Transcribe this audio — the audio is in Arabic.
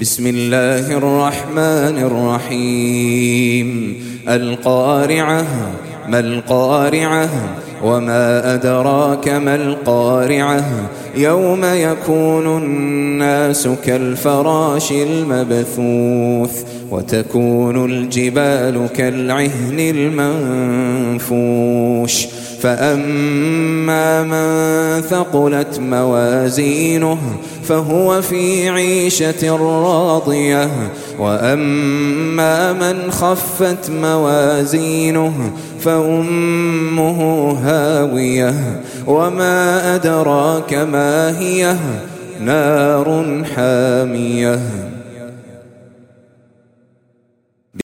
بسم الله الرحمن الرحيم. القارعة ما القارعة؟ وما أدراك ما القارعة يوم يكون الناس كالفراش المبثوث وتكون الجبال كالعهن المنفوش فأما من ثقلت موازينه فهو في عيشة راضية وأما من خفت موازينه فأمه هاوية وما أدراك ما هي نار حامية